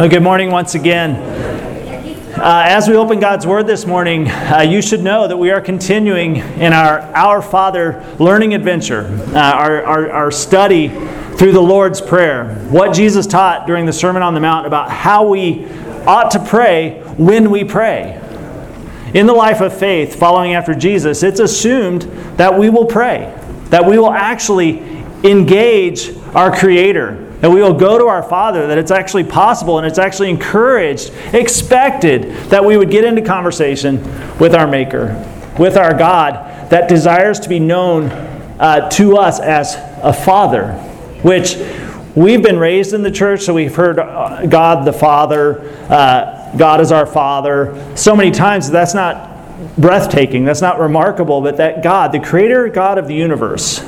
Well, good morning once again. Uh, as we open God's Word this morning, uh, you should know that we are continuing in our Our Father learning adventure, uh, our, our, our study through the Lord's Prayer. What Jesus taught during the Sermon on the Mount about how we ought to pray when we pray. In the life of faith, following after Jesus, it's assumed that we will pray, that we will actually engage our Creator that we will go to our Father, that it's actually possible and it's actually encouraged, expected that we would get into conversation with our Maker, with our God that desires to be known uh, to us as a Father, which we've been raised in the church, so we've heard uh, God the Father, uh, God is our Father, so many times that's not breathtaking, that's not remarkable, but that God, the Creator God of the universe,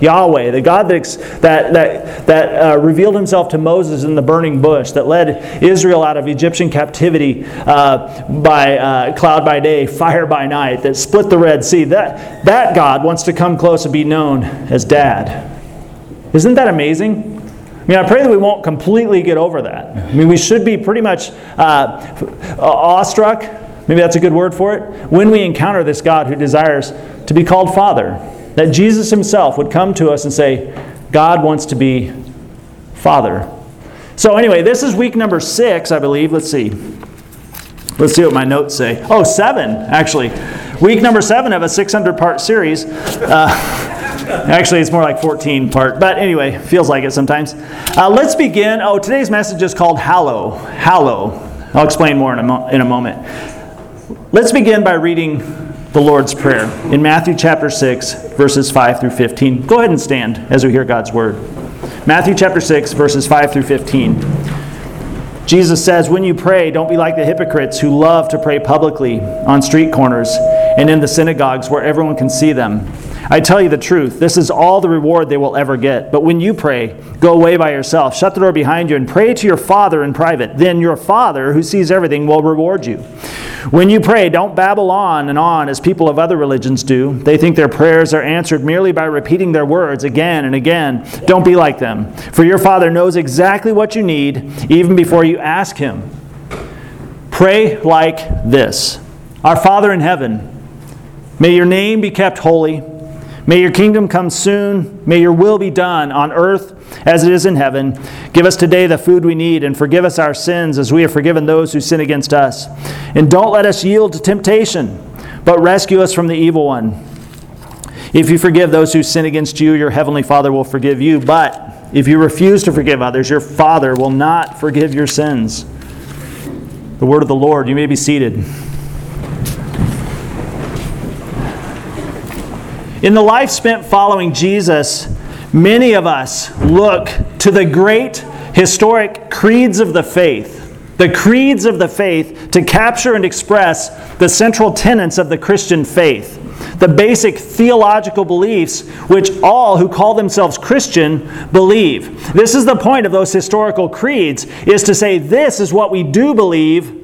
Yahweh, the God that, that, that, uh, revealed himself to Moses in the burning bush, that led Israel out of Egyptian captivity uh, by uh, cloud by day, fire by night, that split the Red Sea, that, that God wants to come close and be known as Dad. Isn't that amazing? I mean, I pray that we won't completely get over that. I mean, we should be pretty much uh, awestruck, maybe that's a good word for it, when we encounter this God who desires to be called Father. That Jesus himself would come to us and say, God wants to be Father. So, anyway, this is week number six, I believe. Let's see. Let's see what my notes say. Oh, seven, actually. Week number seven of a 600 part series. Uh, actually, it's more like 14 part, but anyway, feels like it sometimes. Uh, let's begin. Oh, today's message is called Hallow. Hallow. I'll explain more in a, mo- in a moment. Let's begin by reading the Lord's Prayer in Matthew chapter 6, verses 5 through 15. Go ahead and stand as we hear God's word. Matthew chapter 6, verses 5 through 15. Jesus says, When you pray, don't be like the hypocrites who love to pray publicly on street corners and in the synagogues where everyone can see them. I tell you the truth, this is all the reward they will ever get. But when you pray, go away by yourself, shut the door behind you, and pray to your Father in private. Then your Father, who sees everything, will reward you. When you pray, don't babble on and on as people of other religions do. They think their prayers are answered merely by repeating their words again and again. Don't be like them, for your Father knows exactly what you need even before you ask Him. Pray like this Our Father in heaven, may your name be kept holy. May your kingdom come soon. May your will be done on earth as it is in heaven. Give us today the food we need, and forgive us our sins as we have forgiven those who sin against us. And don't let us yield to temptation, but rescue us from the evil one. If you forgive those who sin against you, your heavenly Father will forgive you. But if you refuse to forgive others, your Father will not forgive your sins. The word of the Lord. You may be seated. In the life spent following Jesus, many of us look to the great historic creeds of the faith, the creeds of the faith, to capture and express the central tenets of the Christian faith, the basic theological beliefs which all who call themselves Christian believe. This is the point of those historical creeds is to say this is what we do believe,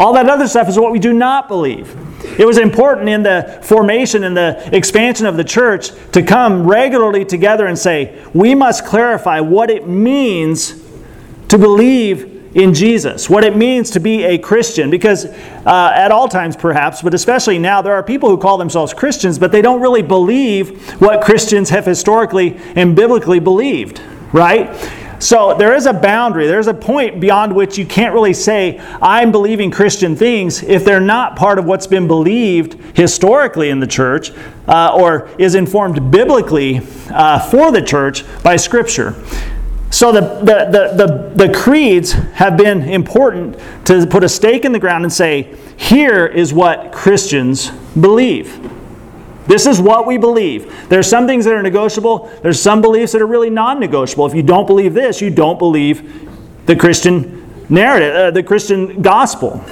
all that other stuff is what we do not believe. It was important in the formation and the expansion of the church to come regularly together and say, we must clarify what it means to believe in Jesus, what it means to be a Christian. Because uh, at all times, perhaps, but especially now, there are people who call themselves Christians, but they don't really believe what Christians have historically and biblically believed, right? So there is a boundary, there's a point beyond which you can't really say, I'm believing Christian things if they're not part of what's been believed historically in the church uh, or is informed biblically uh, for the church by Scripture. So the, the, the, the, the creeds have been important to put a stake in the ground and say, here is what Christians believe. This is what we believe. There's some things that are negotiable, there's some beliefs that are really non negotiable. If you don't believe this, you don't believe the Christian narrative, uh, the Christian gospel.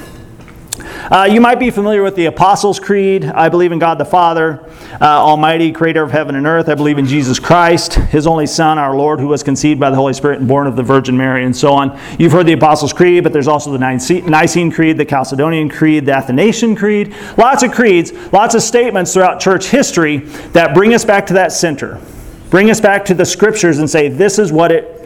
Uh, you might be familiar with the Apostles' Creed. I believe in God the Father, uh, Almighty, creator of heaven and earth. I believe in Jesus Christ, his only Son, our Lord, who was conceived by the Holy Spirit and born of the Virgin Mary, and so on. You've heard the Apostles' Creed, but there's also the Nicene Creed, the Chalcedonian Creed, the Athanasian Creed. Lots of creeds, lots of statements throughout church history that bring us back to that center, bring us back to the scriptures and say, this is what it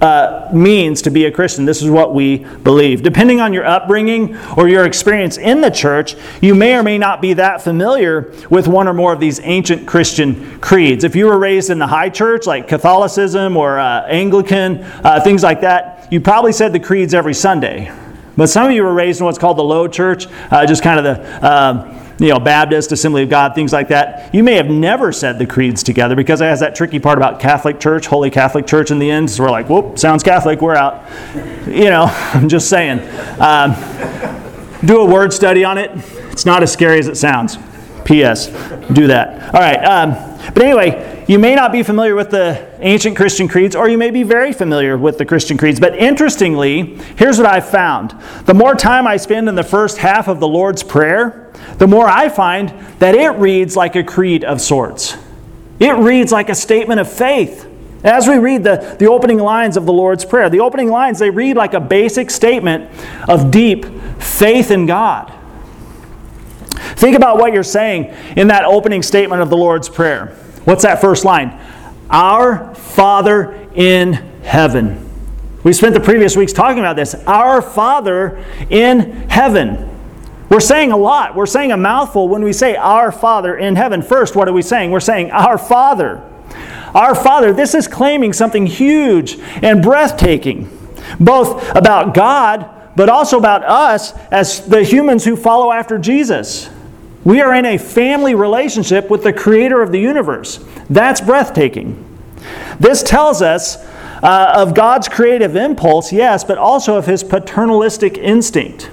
uh, means to be a Christian. This is what we believe. Depending on your upbringing or your experience in the church, you may or may not be that familiar with one or more of these ancient Christian creeds. If you were raised in the high church, like Catholicism or uh, Anglican, uh, things like that, you probably said the creeds every Sunday. But some of you were raised in what's called the low church, uh, just kind of the um, you know, Baptist, Assembly of God, things like that, you may have never said the creeds together because it has that tricky part about Catholic Church, Holy Catholic Church in the end. So we're like, whoop, sounds Catholic, we're out. You know, I'm just saying. Um, do a word study on it. It's not as scary as it sounds. P.S. Do that. All right. Um, but anyway, you may not be familiar with the ancient Christian creeds, or you may be very familiar with the Christian creeds. But interestingly, here's what I've found the more time I spend in the first half of the Lord's Prayer, the more I find that it reads like a creed of sorts. It reads like a statement of faith. As we read the, the opening lines of the Lord's Prayer, the opening lines, they read like a basic statement of deep faith in God. Think about what you're saying in that opening statement of the Lord's Prayer. What's that first line? Our Father in heaven. We spent the previous weeks talking about this. Our Father in heaven. We're saying a lot. We're saying a mouthful when we say Our Father in heaven. First, what are we saying? We're saying Our Father. Our Father. This is claiming something huge and breathtaking, both about God, but also about us as the humans who follow after Jesus. We are in a family relationship with the Creator of the universe. That's breathtaking. This tells us uh, of God's creative impulse, yes, but also of His paternalistic instinct.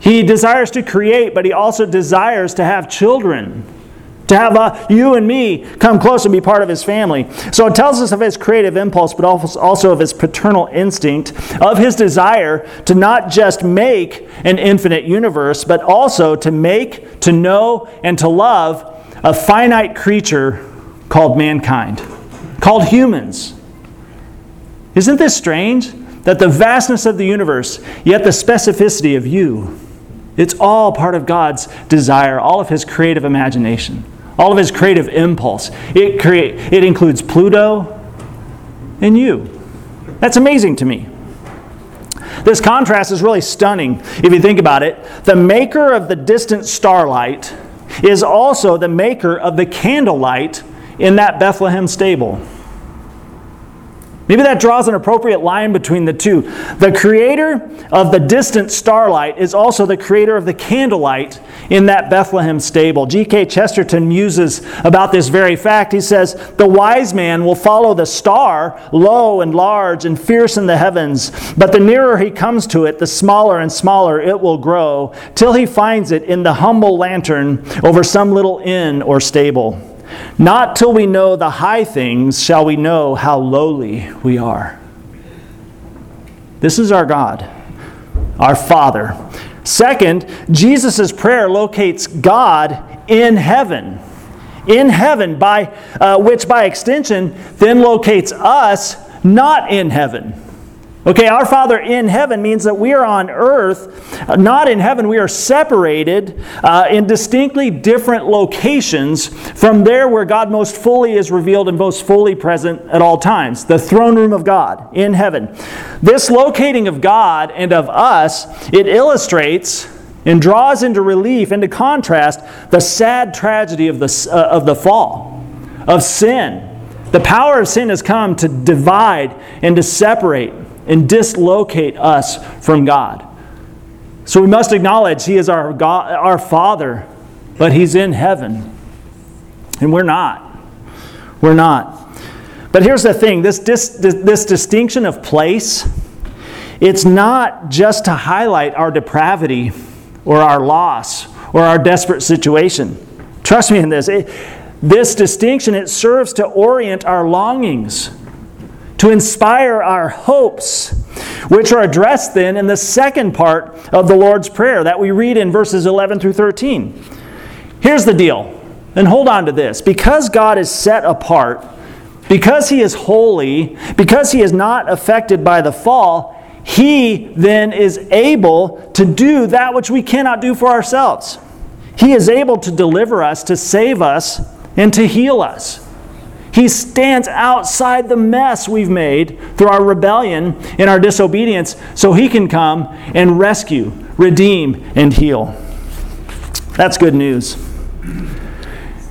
He desires to create, but he also desires to have children. To have uh, you and me come close and be part of his family. So it tells us of his creative impulse, but also of his paternal instinct, of his desire to not just make an infinite universe, but also to make, to know, and to love a finite creature called mankind, called humans. Isn't this strange? That the vastness of the universe, yet the specificity of you, it's all part of God's desire, all of His creative imagination, all of His creative impulse. It, create, it includes Pluto and you. That's amazing to me. This contrast is really stunning if you think about it. The maker of the distant starlight is also the maker of the candlelight in that Bethlehem stable. Maybe that draws an appropriate line between the two. The creator of the distant starlight is also the creator of the candlelight in that Bethlehem stable. G.K. Chesterton muses about this very fact. He says, The wise man will follow the star, low and large and fierce in the heavens, but the nearer he comes to it, the smaller and smaller it will grow, till he finds it in the humble lantern over some little inn or stable. Not till we know the high things shall we know how lowly we are. This is our God, our Father. Second, Jesus' prayer locates God in heaven. In heaven, by, uh, which by extension then locates us not in heaven. Okay, our Father in heaven means that we are on earth, not in heaven. We are separated uh, in distinctly different locations from there where God most fully is revealed and most fully present at all times the throne room of God in heaven. This locating of God and of us, it illustrates and draws into relief, into contrast, the sad tragedy of the, uh, of the fall, of sin. The power of sin has come to divide and to separate and dislocate us from God. So we must acknowledge He is our, God, our Father, but He's in heaven. And we're not. We're not. But here's the thing this, this, this distinction of place, it's not just to highlight our depravity or our loss or our desperate situation. Trust me in this. It, this distinction, it serves to orient our longings to inspire our hopes, which are addressed then in the second part of the Lord's Prayer that we read in verses 11 through 13. Here's the deal, and hold on to this. Because God is set apart, because He is holy, because He is not affected by the fall, He then is able to do that which we cannot do for ourselves. He is able to deliver us, to save us, and to heal us. He stands outside the mess we've made through our rebellion and our disobedience so he can come and rescue, redeem, and heal. That's good news.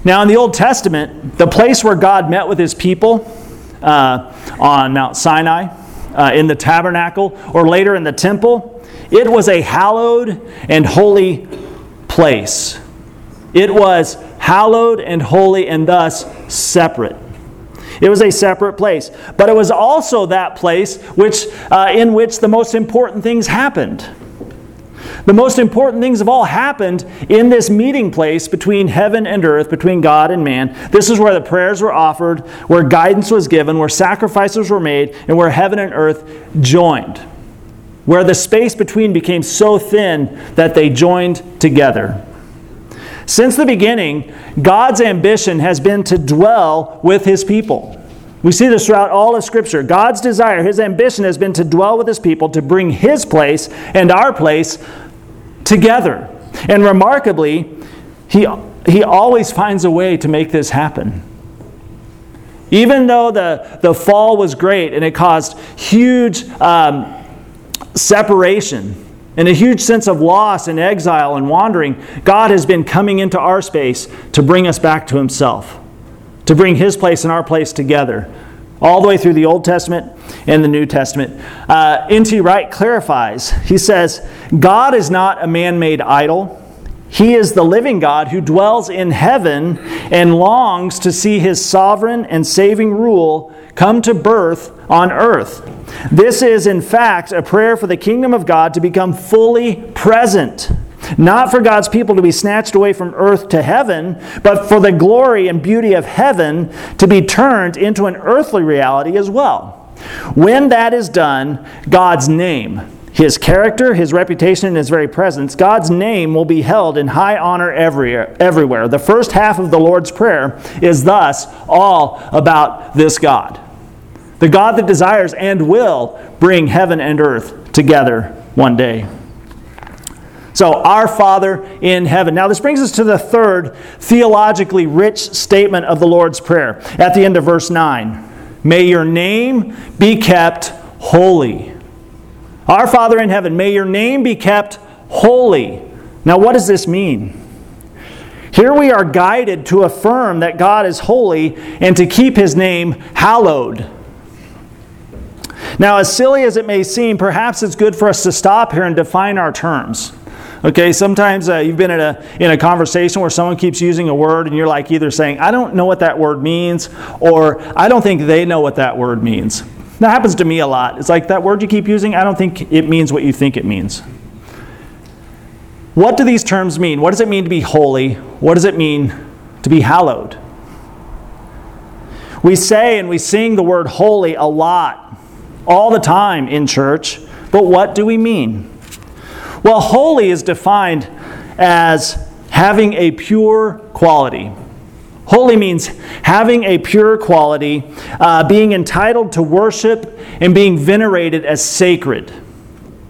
Now, in the Old Testament, the place where God met with his people uh, on Mount Sinai, uh, in the tabernacle, or later in the temple, it was a hallowed and holy place. It was hallowed and holy and thus separate. It was a separate place. But it was also that place which, uh, in which the most important things happened. The most important things of all happened in this meeting place between heaven and earth, between God and man. This is where the prayers were offered, where guidance was given, where sacrifices were made, and where heaven and earth joined. Where the space between became so thin that they joined together. Since the beginning, God's ambition has been to dwell with his people. We see this throughout all of Scripture. God's desire, his ambition has been to dwell with his people, to bring his place and our place together. And remarkably, he, he always finds a way to make this happen. Even though the, the fall was great and it caused huge um, separation and a huge sense of loss and exile and wandering, God has been coming into our space to bring us back to Himself, to bring His place and our place together all the way through the Old Testament and the New Testament. Uh, N.T. Wright clarifies. He says, God is not a man made idol. He is the living God who dwells in heaven and longs to see his sovereign and saving rule come to birth on earth. This is, in fact, a prayer for the kingdom of God to become fully present not for God's people to be snatched away from earth to heaven, but for the glory and beauty of heaven to be turned into an earthly reality as well. When that is done, God's name, his character, his reputation, and his very presence, God's name will be held in high honor everywhere. The first half of the Lord's Prayer is thus all about this God. The God that desires and will bring heaven and earth together one day. So, our Father in heaven. Now, this brings us to the third theologically rich statement of the Lord's Prayer at the end of verse 9. May your name be kept holy. Our Father in heaven, may your name be kept holy. Now, what does this mean? Here we are guided to affirm that God is holy and to keep his name hallowed. Now, as silly as it may seem, perhaps it's good for us to stop here and define our terms. Okay, sometimes uh, you've been in a, in a conversation where someone keeps using a word and you're like either saying, I don't know what that word means, or I don't think they know what that word means. That happens to me a lot. It's like that word you keep using, I don't think it means what you think it means. What do these terms mean? What does it mean to be holy? What does it mean to be hallowed? We say and we sing the word holy a lot, all the time in church, but what do we mean? Well, holy is defined as having a pure quality. Holy means having a pure quality, uh, being entitled to worship, and being venerated as sacred.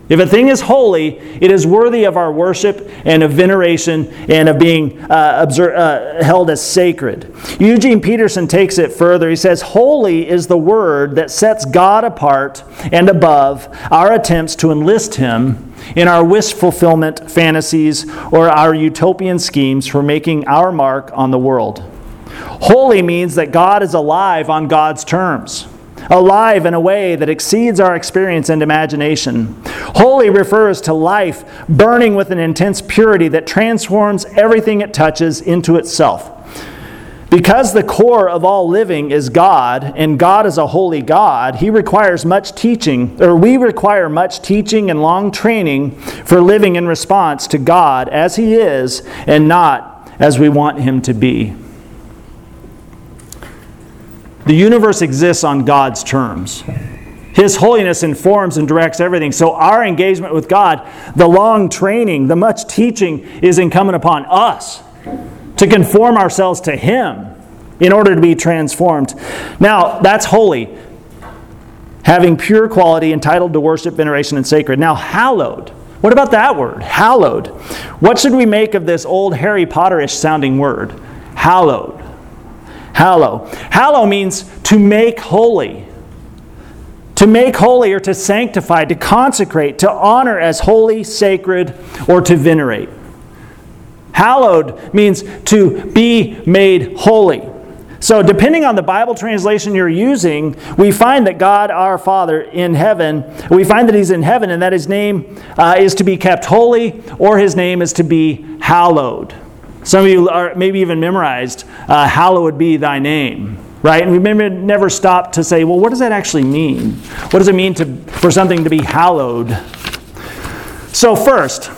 If a thing is holy, it is worthy of our worship and of veneration and of being uh, uh, held as sacred. Eugene Peterson takes it further. He says, Holy is the word that sets God apart and above our attempts to enlist Him in our wish fulfillment fantasies or our utopian schemes for making our mark on the world. Holy means that God is alive on God's terms alive in a way that exceeds our experience and imagination. Holy refers to life burning with an intense purity that transforms everything it touches into itself. Because the core of all living is God, and God is a holy God, He requires much teaching, or we require much teaching and long training for living in response to God as He is and not as we want Him to be. The universe exists on God's terms. His holiness informs and directs everything. So, our engagement with God, the long training, the much teaching is incumbent upon us to conform ourselves to Him in order to be transformed. Now, that's holy. Having pure quality, entitled to worship, veneration, and sacred. Now, hallowed. What about that word? Hallowed. What should we make of this old Harry Potterish sounding word? Hallowed. Hallow. Hallow means to make holy. To make holy or to sanctify, to consecrate, to honor as holy, sacred, or to venerate. Hallowed means to be made holy. So, depending on the Bible translation you're using, we find that God our Father in heaven, we find that He's in heaven and that His name uh, is to be kept holy or His name is to be hallowed. Some of you are maybe even memorized, uh, hallowed be thy name, right? And we maybe never stop to say, well, what does that actually mean? What does it mean to, for something to be hallowed? So, first,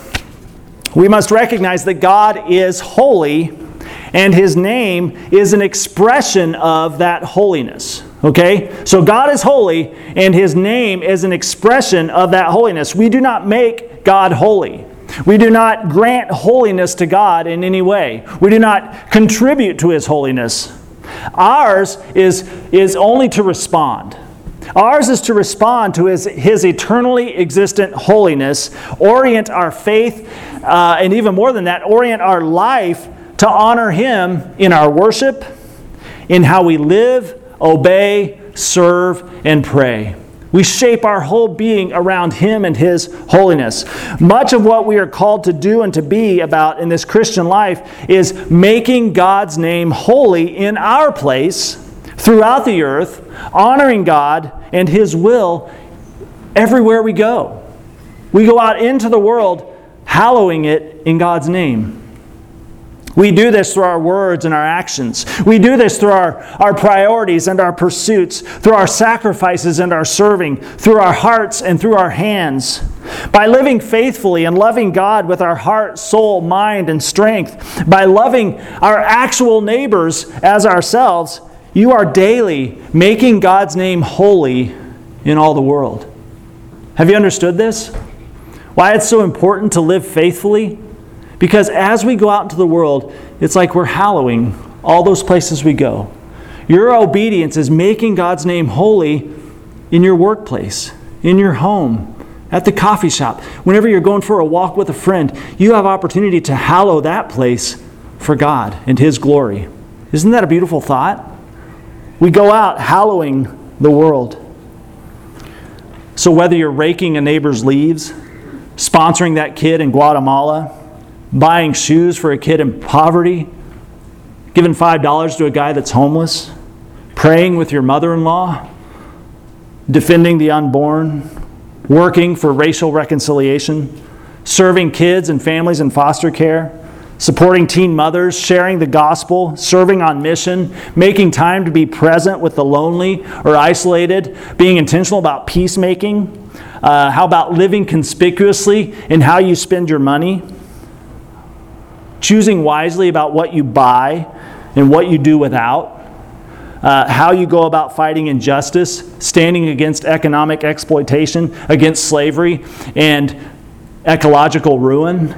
we must recognize that God is holy and his name is an expression of that holiness. Okay? So God is holy, and his name is an expression of that holiness. We do not make God holy. We do not grant holiness to God in any way. We do not contribute to his holiness. Ours is, is only to respond. Ours is to respond to his, his eternally existent holiness, orient our faith, uh, and even more than that, orient our life to honor Him in our worship, in how we live, obey, serve, and pray. We shape our whole being around Him and His holiness. Much of what we are called to do and to be about in this Christian life is making God's name holy in our place throughout the earth, honoring God and His will everywhere we go. We go out into the world hallowing it in God's name. We do this through our words and our actions. We do this through our, our priorities and our pursuits, through our sacrifices and our serving, through our hearts and through our hands. By living faithfully and loving God with our heart, soul, mind, and strength, by loving our actual neighbors as ourselves, you are daily making God's name holy in all the world. Have you understood this? Why it's so important to live faithfully? Because as we go out into the world, it's like we're hallowing all those places we go. Your obedience is making God's name holy in your workplace, in your home, at the coffee shop. Whenever you're going for a walk with a friend, you have opportunity to hallow that place for God and His glory. Isn't that a beautiful thought? We go out hallowing the world. So, whether you're raking a neighbor's leaves, sponsoring that kid in Guatemala, buying shoes for a kid in poverty, giving $5 to a guy that's homeless, praying with your mother in law, defending the unborn, working for racial reconciliation, serving kids and families in foster care, supporting teen mothers, sharing the gospel, serving on mission, making time to be present with the lonely or isolated, being intentional about peacemaking. Uh, how about living conspicuously in how you spend your money? Choosing wisely about what you buy and what you do without, uh, how you go about fighting injustice, standing against economic exploitation, against slavery, and ecological ruin.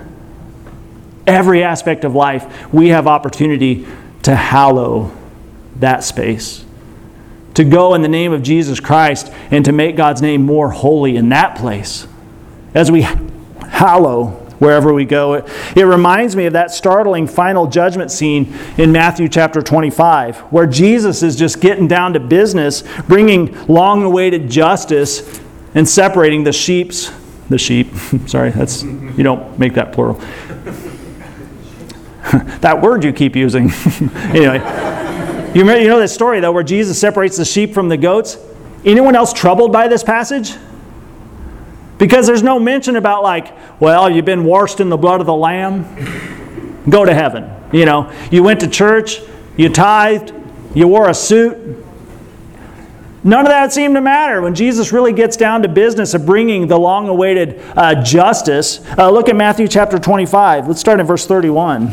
Every aspect of life, we have opportunity to hallow that space. To go in the name of Jesus Christ and to make God's name more holy in that place. As we hallow wherever we go. It, it, reminds me of that startling final judgment scene in Matthew chapter 25, where Jesus is just getting down to business, bringing long awaited justice and separating the sheep's, the sheep, sorry, that's, you don't make that plural. that word you keep using. anyway, you, remember, you know this story, though, where Jesus separates the sheep from the goats? Anyone else troubled by this passage? Because there's no mention about, like, well, you've been washed in the blood of the Lamb, go to heaven. You know, you went to church, you tithed, you wore a suit. None of that seemed to matter when Jesus really gets down to business of bringing the long awaited uh, justice. Uh, look at Matthew chapter 25. Let's start in verse 31.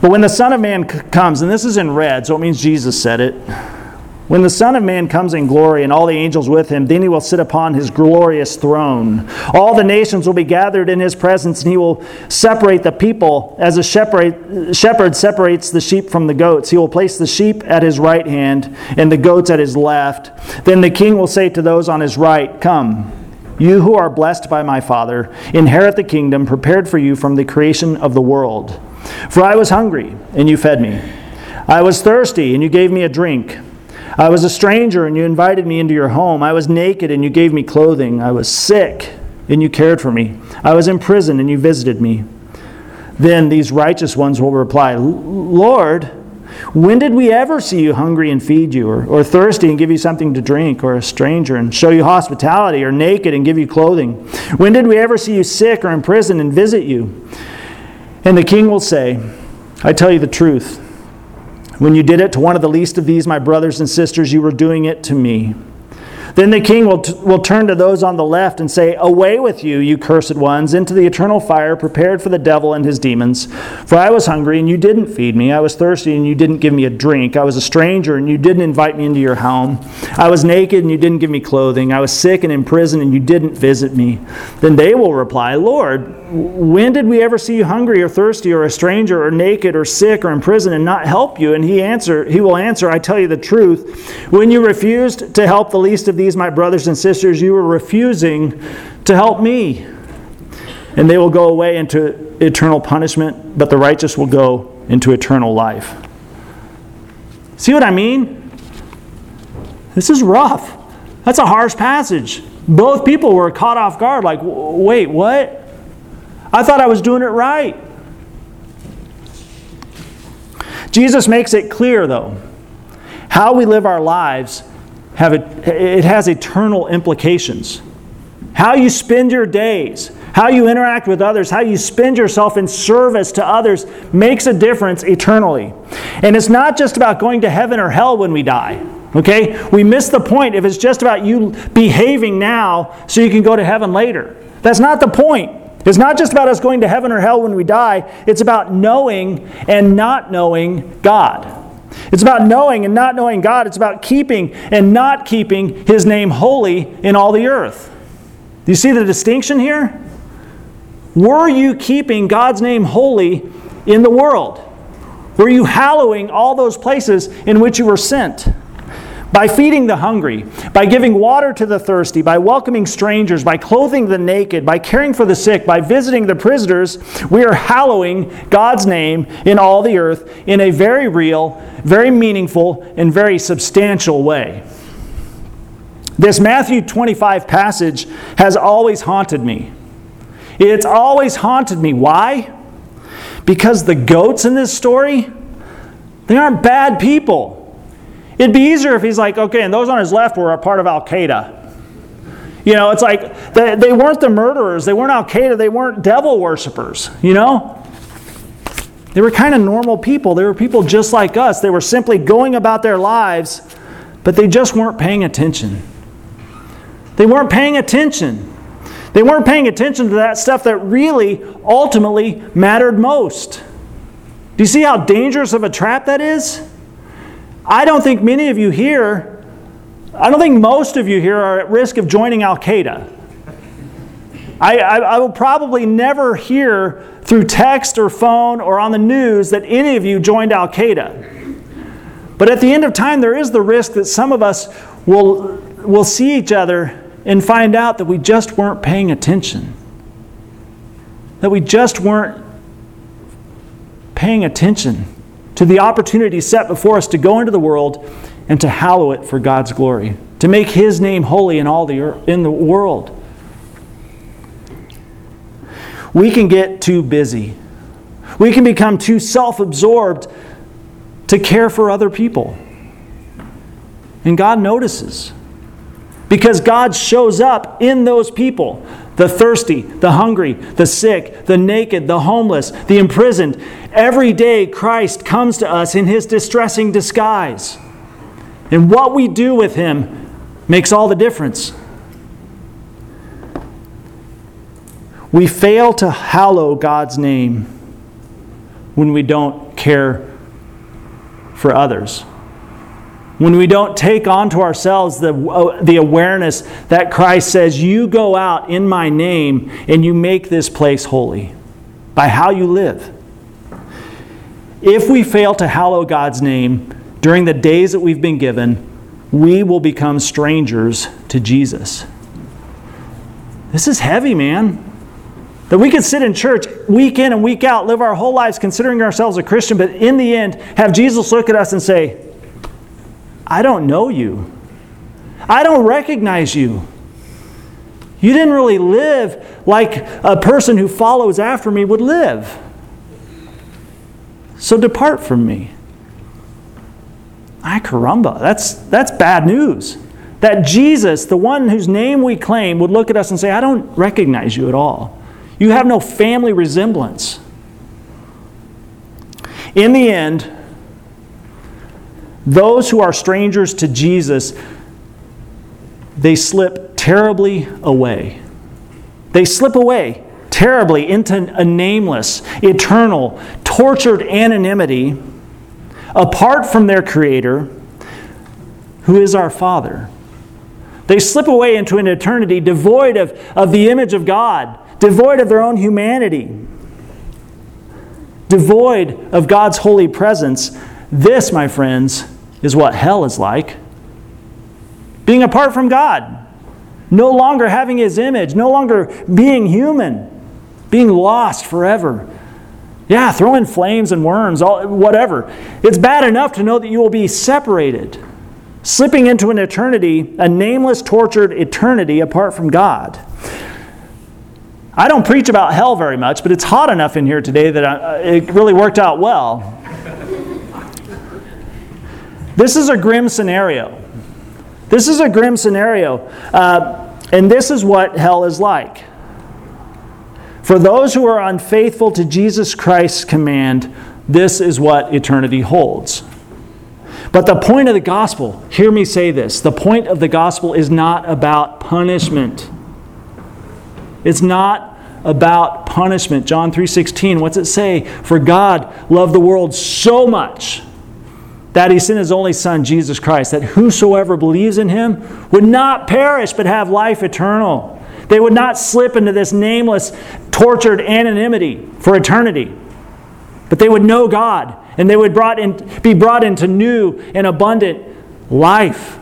But when the Son of Man c- comes, and this is in red, so it means Jesus said it. When the Son of Man comes in glory and all the angels with him, then he will sit upon his glorious throne. All the nations will be gathered in his presence, and he will separate the people as a shepherd, separates the sheep from the goats. He will place the sheep at his right hand and the goats at his left. Then the king will say to those on his right, Come, you who are blessed by my Father, inherit the kingdom prepared for you from the creation of the world. For I was hungry, and you fed me. I was thirsty, and you gave me a drink. I was a stranger, and you invited me into your home. I was naked, and you gave me clothing. I was sick, and you cared for me. I was in prison, and you visited me. Then these righteous ones will reply, Lord, when did we ever see you hungry and feed you, or, or thirsty and give you something to drink, or a stranger and show you hospitality, or naked and give you clothing? When did we ever see you sick or in prison and visit you? And the king will say, I tell you the truth. When you did it to one of the least of these, my brothers and sisters, you were doing it to me. Then the king will, t- will turn to those on the left and say, Away with you, you cursed ones, into the eternal fire prepared for the devil and his demons. For I was hungry, and you didn't feed me. I was thirsty, and you didn't give me a drink. I was a stranger, and you didn't invite me into your home. I was naked, and you didn't give me clothing. I was sick and in prison, and you didn't visit me. Then they will reply, Lord, when did we ever see you hungry or thirsty or a stranger or naked or sick or in prison and not help you? And he answer, he will answer, I tell you the truth. When you refused to help the least of these, my brothers and sisters, you were refusing to help me. And they will go away into eternal punishment, but the righteous will go into eternal life. See what I mean? This is rough. That's a harsh passage. Both people were caught off guard, like, wait, what? I thought I was doing it right. Jesus makes it clear, though, how we live our lives have it it has eternal implications. How you spend your days, how you interact with others, how you spend yourself in service to others makes a difference eternally. And it's not just about going to heaven or hell when we die. Okay? We miss the point if it's just about you behaving now so you can go to heaven later. That's not the point. It's not just about us going to heaven or hell when we die, it's about knowing and not knowing God. It's about knowing and not knowing God. It's about keeping and not keeping His name holy in all the earth. Do you see the distinction here? Were you keeping God's name holy in the world? Were you hallowing all those places in which you were sent? By feeding the hungry, by giving water to the thirsty, by welcoming strangers, by clothing the naked, by caring for the sick, by visiting the prisoners, we are hallowing God's name in all the earth in a very real, very meaningful, and very substantial way. This Matthew 25 passage has always haunted me. It's always haunted me. Why? Because the goats in this story, they aren't bad people. It'd be easier if he's like, okay, and those on his left were a part of Al Qaeda. You know, it's like they, they weren't the murderers, they weren't Al Qaeda, they weren't devil worshippers, you know? They were kind of normal people. They were people just like us. They were simply going about their lives, but they just weren't paying attention. They weren't paying attention. They weren't paying attention to that stuff that really, ultimately mattered most. Do you see how dangerous of a trap that is? I don't think many of you here, I don't think most of you here are at risk of joining Al Qaeda. I, I, I, will probably never hear through text or phone or on the news that any of you joined Al Qaeda. But at the end of time, there is the risk that some of us will, will see each other and find out that we just weren't paying attention. That we just weren't paying attention to the opportunity set before us to go into the world and to hallow it for God's glory, to make His name holy in all the earth, in the world. We can get too busy. We can become too self-absorbed to care for other people. And God notices. Because God shows up in those people the thirsty, the hungry, the sick, the naked, the homeless, the imprisoned. Every day, Christ comes to us in his distressing disguise. And what we do with him makes all the difference. We fail to hallow God's name when we don't care for others when we don't take onto ourselves the, uh, the awareness that Christ says, You go out in my name and you make this place holy by how you live. If we fail to hallow God's name during the days that we've been given, we will become strangers to Jesus. This is heavy, man. That we could sit in church week in and week out, live our whole lives considering ourselves a Christian, but in the end, have Jesus look at us and say, I don't know you. I don't recognize you. You didn't really live like a person who follows after me would live. So depart from me. Ay caramba, that's, that's bad news. That Jesus, the one whose name we claim, would look at us and say, I don't recognize you at all. You have no family resemblance. In the end, those who are strangers to Jesus, they slip terribly away. They slip away terribly into a nameless, eternal, tortured anonymity apart from their Creator, who is our Father. They slip away into an eternity devoid of, of the image of God, devoid of their own humanity, devoid of God's holy presence. This, my friends, is what hell is like. Being apart from God, no longer having His image, no longer being human, being lost forever. Yeah, throw in flames and worms, all, whatever. It's bad enough to know that you will be separated, slipping into an eternity, a nameless, tortured eternity apart from God. I don't preach about hell very much, but it's hot enough in here today that I, it really worked out well. This is a grim scenario. This is a grim scenario. Uh, and this is what hell is like. For those who are unfaithful to Jesus Christ's command, this is what eternity holds. But the point of the gospel, hear me say this the point of the gospel is not about punishment. It's not about punishment. John 3:16, what's it say? For God loved the world so much that he sent his only son Jesus Christ that whosoever believes in him would not perish but have life eternal. They would not slip into this nameless, tortured anonymity for eternity. But they would know God and they would brought in, be brought into new and abundant life.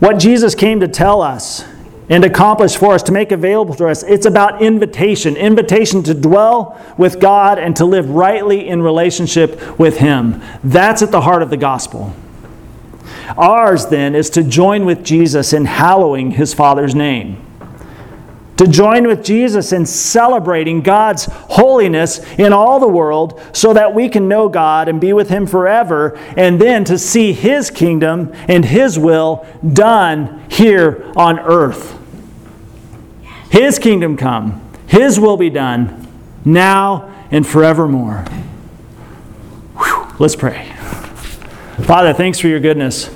What Jesus came to tell us and accomplish for us, to make available to us, it's about invitation invitation to dwell with God and to live rightly in relationship with Him. That's at the heart of the gospel. Ours, then, is to join with Jesus in hallowing his Father's name. To join with Jesus in celebrating God's holiness in all the world so that we can know God and be with Him forever, and then to see His kingdom and His will done here on earth. His kingdom come, His will be done now and forevermore. Whew. Let's pray. Father, thanks for your goodness.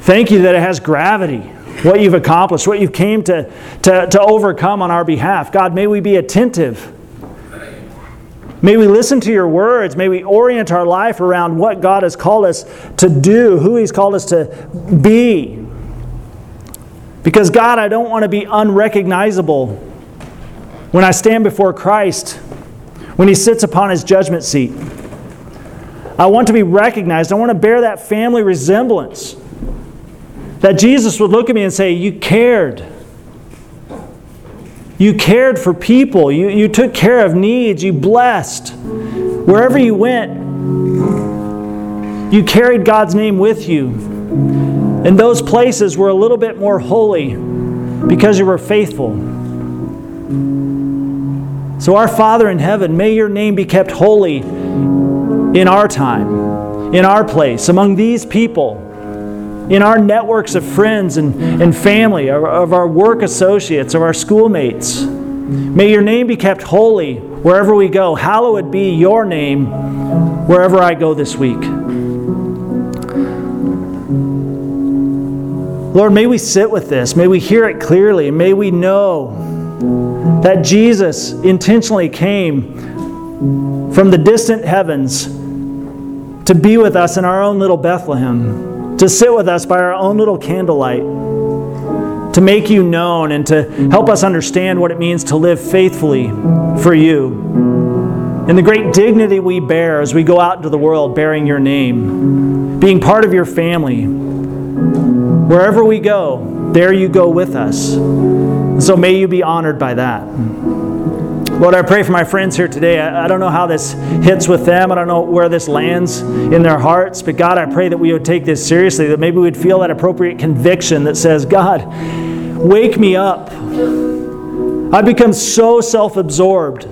Thank you that it has gravity, what you've accomplished, what you came to, to, to overcome on our behalf. God, may we be attentive. May we listen to your words. May we orient our life around what God has called us to do, who He's called us to be. Because, God, I don't want to be unrecognizable when I stand before Christ, when He sits upon His judgment seat. I want to be recognized. I want to bear that family resemblance. That Jesus would look at me and say, You cared. You cared for people. You, you took care of needs. You blessed. Wherever you went, you carried God's name with you. And those places were a little bit more holy because you were faithful. So, our Father in heaven, may your name be kept holy in our time, in our place, among these people, in our networks of friends and, and family, of, of our work associates, of our schoolmates. May your name be kept holy wherever we go. Hallowed be your name wherever I go this week. Lord, may we sit with this. May we hear it clearly. May we know that Jesus intentionally came from the distant heavens to be with us in our own little Bethlehem, to sit with us by our own little candlelight, to make you known and to help us understand what it means to live faithfully for you. And the great dignity we bear as we go out into the world bearing your name, being part of your family, Wherever we go, there you go with us. So may you be honored by that. Lord, I pray for my friends here today. I, I, don't know how this hits with them. I don't know where this lands in their hearts. But God, I pray that we would take this seriously, that maybe we'd feel that appropriate conviction that says, God, wake me up. I've become so self absorbed.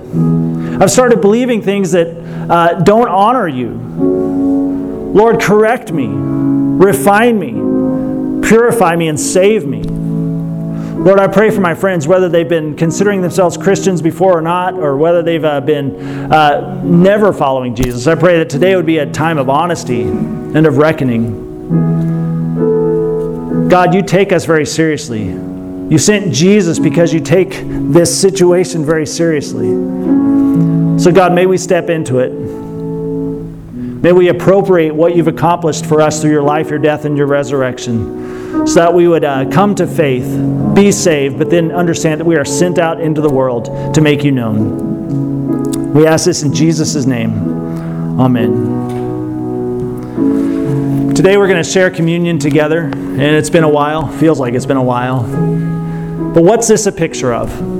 I've started believing things that uh, don't honor you. Lord, correct me, refine me, purify me, and save me. Lord, I pray for my friends, whether they've been considering themselves Christians before or not, or whether they've uh, been uh, never following Jesus. I pray that today would be a time of honesty and of reckoning. God, you take us very seriously. You sent Jesus because you take this situation very seriously. So, God, may we step into it. May we appropriate what you've accomplished for us through your life, your death, and your resurrection so that we would uh, come to faith, be saved, but then understand that we are sent out into the world to make you known. We ask this in Jesus' name. Amen. Today we're going to share communion together, and it's been a while. Feels like it's been a while. But what's this a picture of?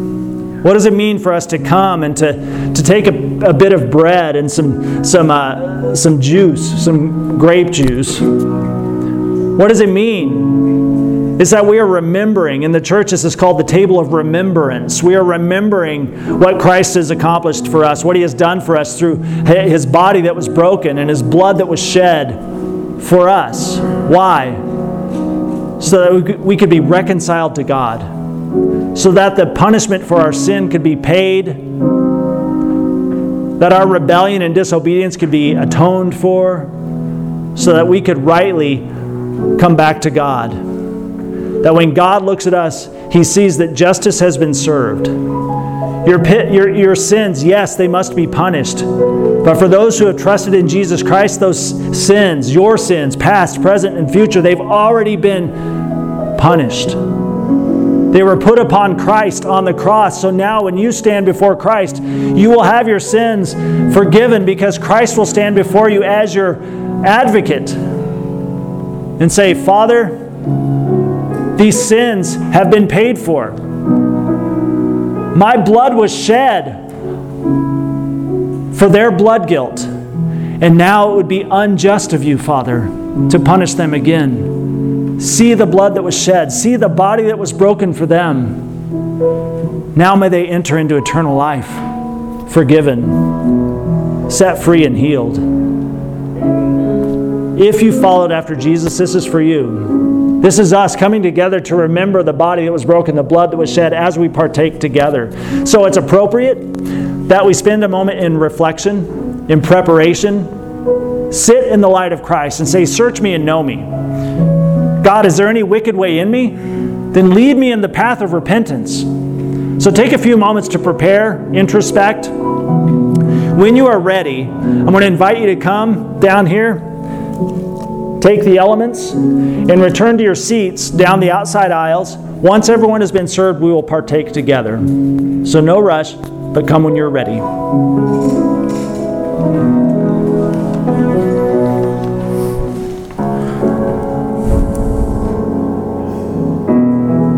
What does it mean for us to come and to, to take a, a bit of bread and some, some, uh, some juice, some grape juice? What does it mean? Is that we are remembering, in the church, this is called the table of remembrance. We are remembering what Christ has accomplished for us, what He has done for us through His body that was broken and His blood that was shed for us. Why? So that we could be reconciled to God, so that the punishment for our sin could be paid, that our rebellion and disobedience could be atoned for, so that we could rightly come back to God. That when God looks at us, he sees that justice has been served. Your, pit, your, your sins, yes, they must be punished. But for those who have trusted in Jesus Christ, those sins, your sins, past, present, and future, they've already been punished. They were put upon Christ on the cross. So now, when you stand before Christ, you will have your sins forgiven because Christ will stand before you as your advocate and say, Father, these sins have been paid for. My blood was shed for their blood guilt. And now it would be unjust of you, Father, to punish them again. See the blood that was shed, see the body that was broken for them. Now may they enter into eternal life, forgiven, set free, and healed. If you followed after Jesus, this is for you. This is us coming together to remember the body that was broken, the blood that was shed as we partake together. So it's appropriate that we spend a moment in reflection, in preparation, sit in the light of Christ and say, Search me and know me. God, is there any wicked way in me? Then lead me in the path of repentance. So take a few moments to prepare, introspect. When you are ready, I'm going to invite you to come down here Take the elements and return to your seats down the outside aisles. Once everyone has been served, we will partake together. So, no rush, but come when you're ready.